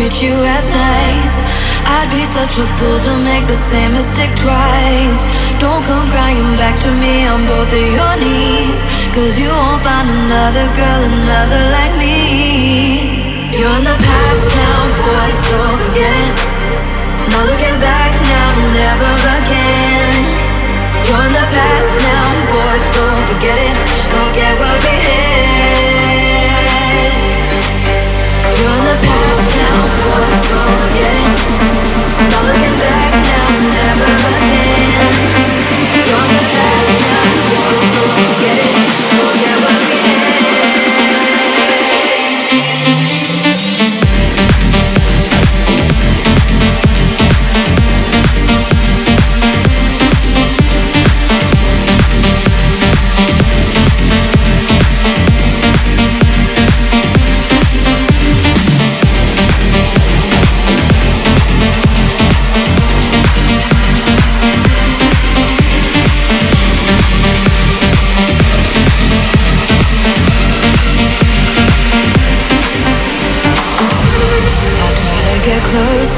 treats you as nice. I'd be such a fool to make the same mistake twice. Don't come crying back to me on both of your knees. Cause you won't find another girl, another like me. You're in the past now, boy, so forget it. Not looking back now, never again. You're in the past now, boy, so forget it. Forget what we had. So forget it. Not looking back now, never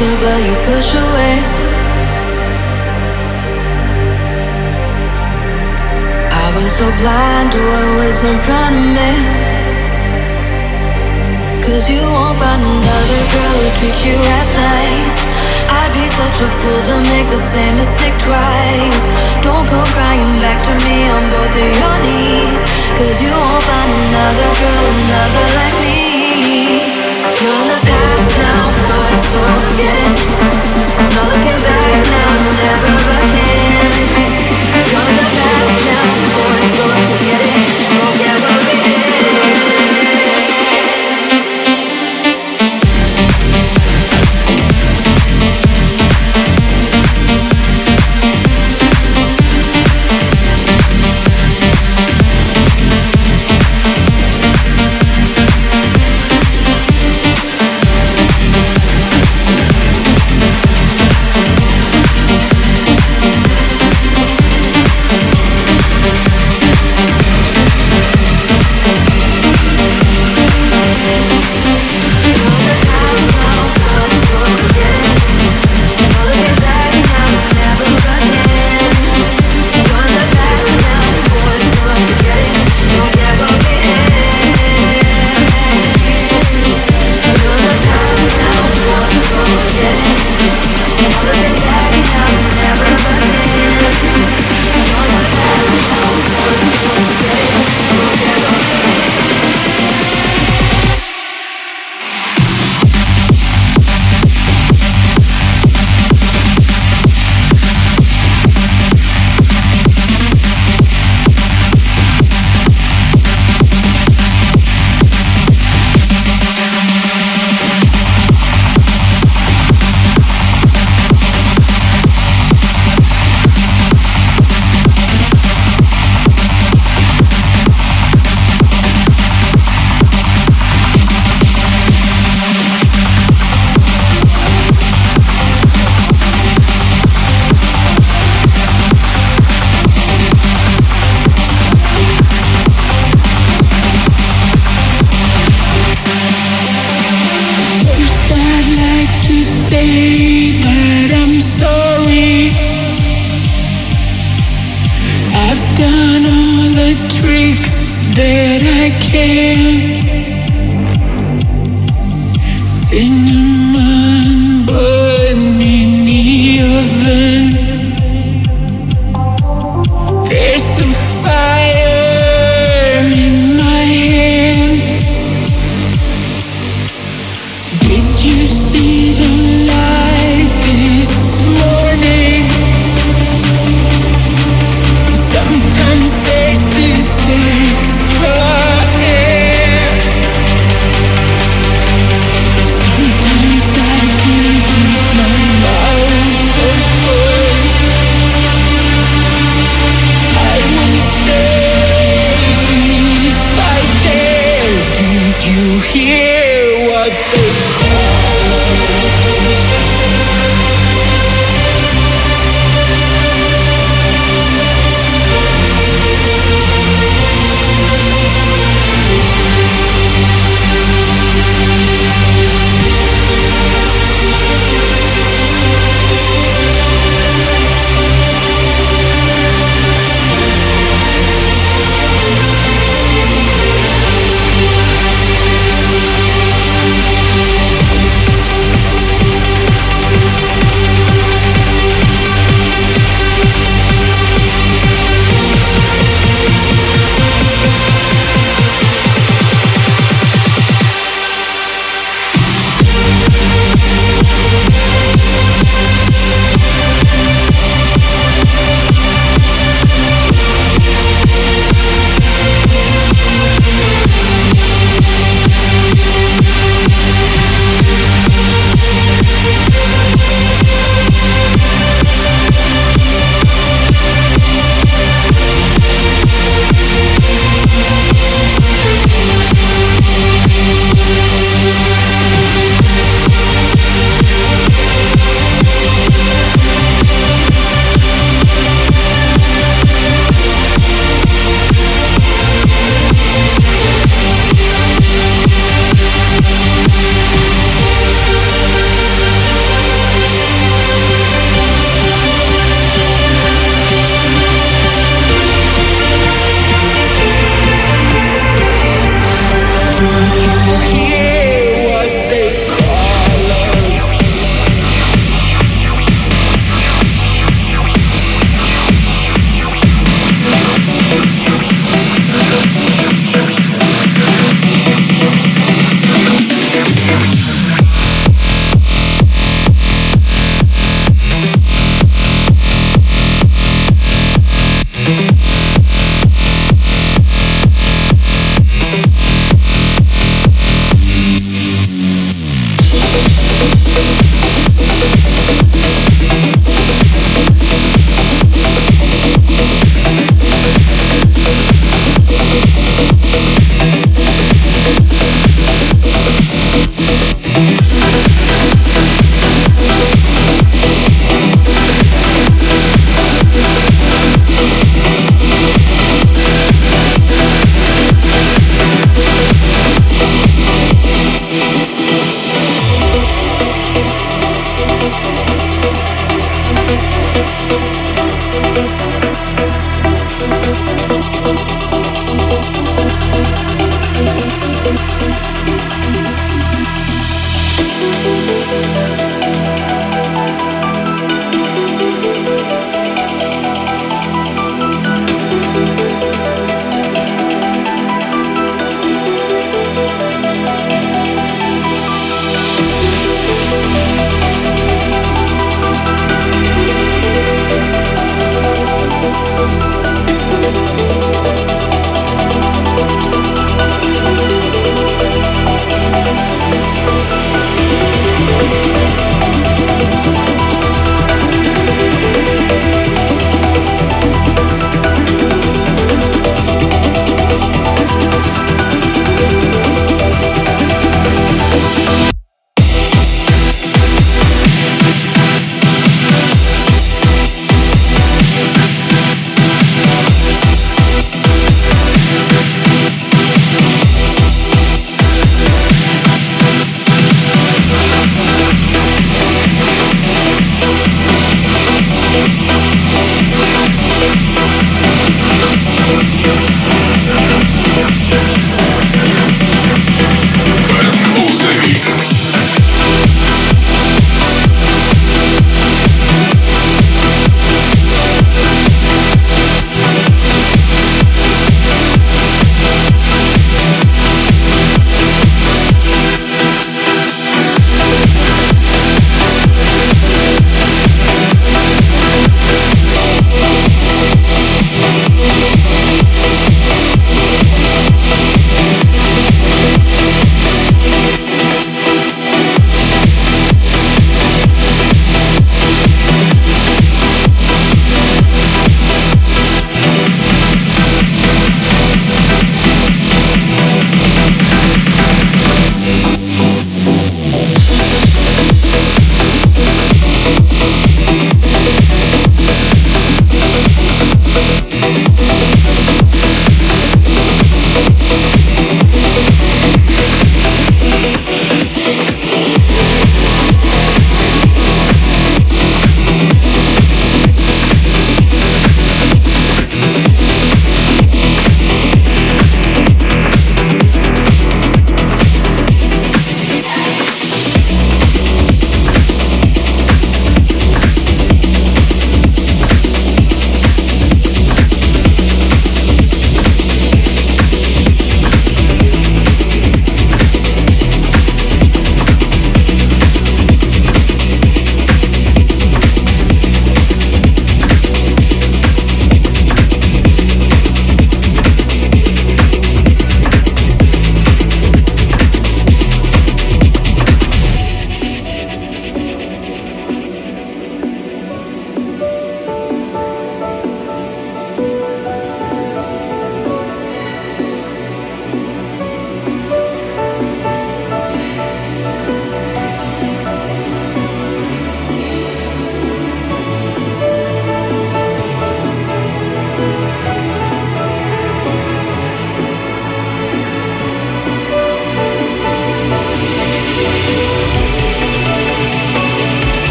but you push away. I was so blind to what was in front of me. Cause you won't find another girl who treats you as nice. I'd be such a fool to make the same mistake twice. Don't come crying back to me on both of your knees. Cause you won't find another girl, another like me. Now, never again. You're the now, boy,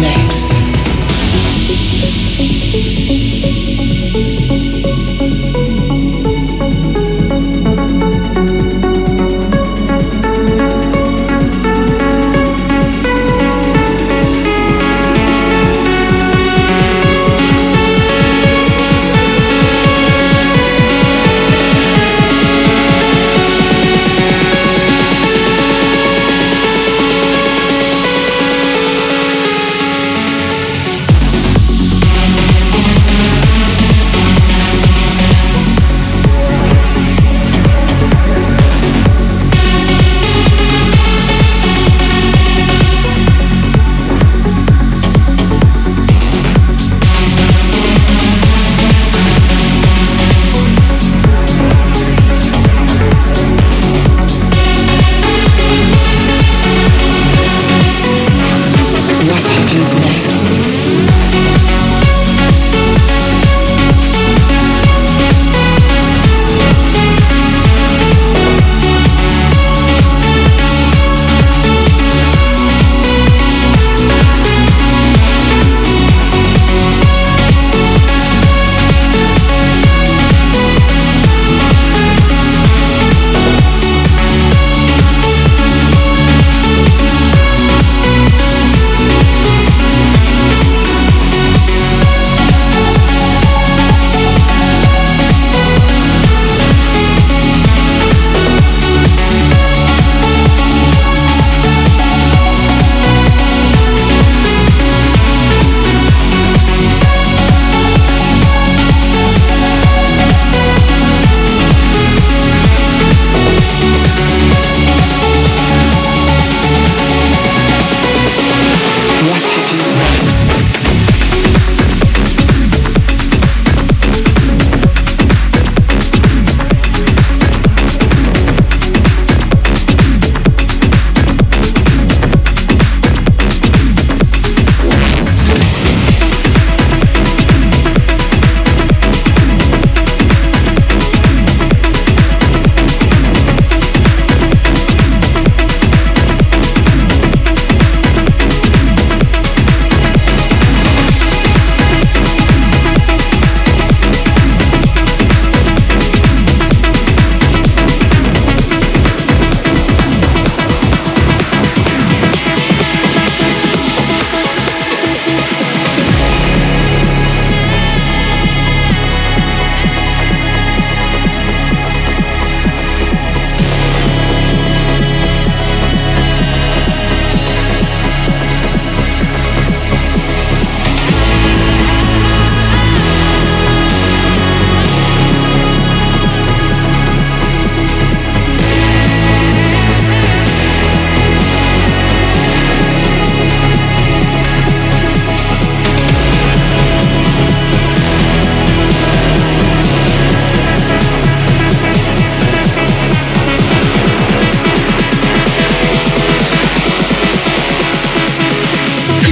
next.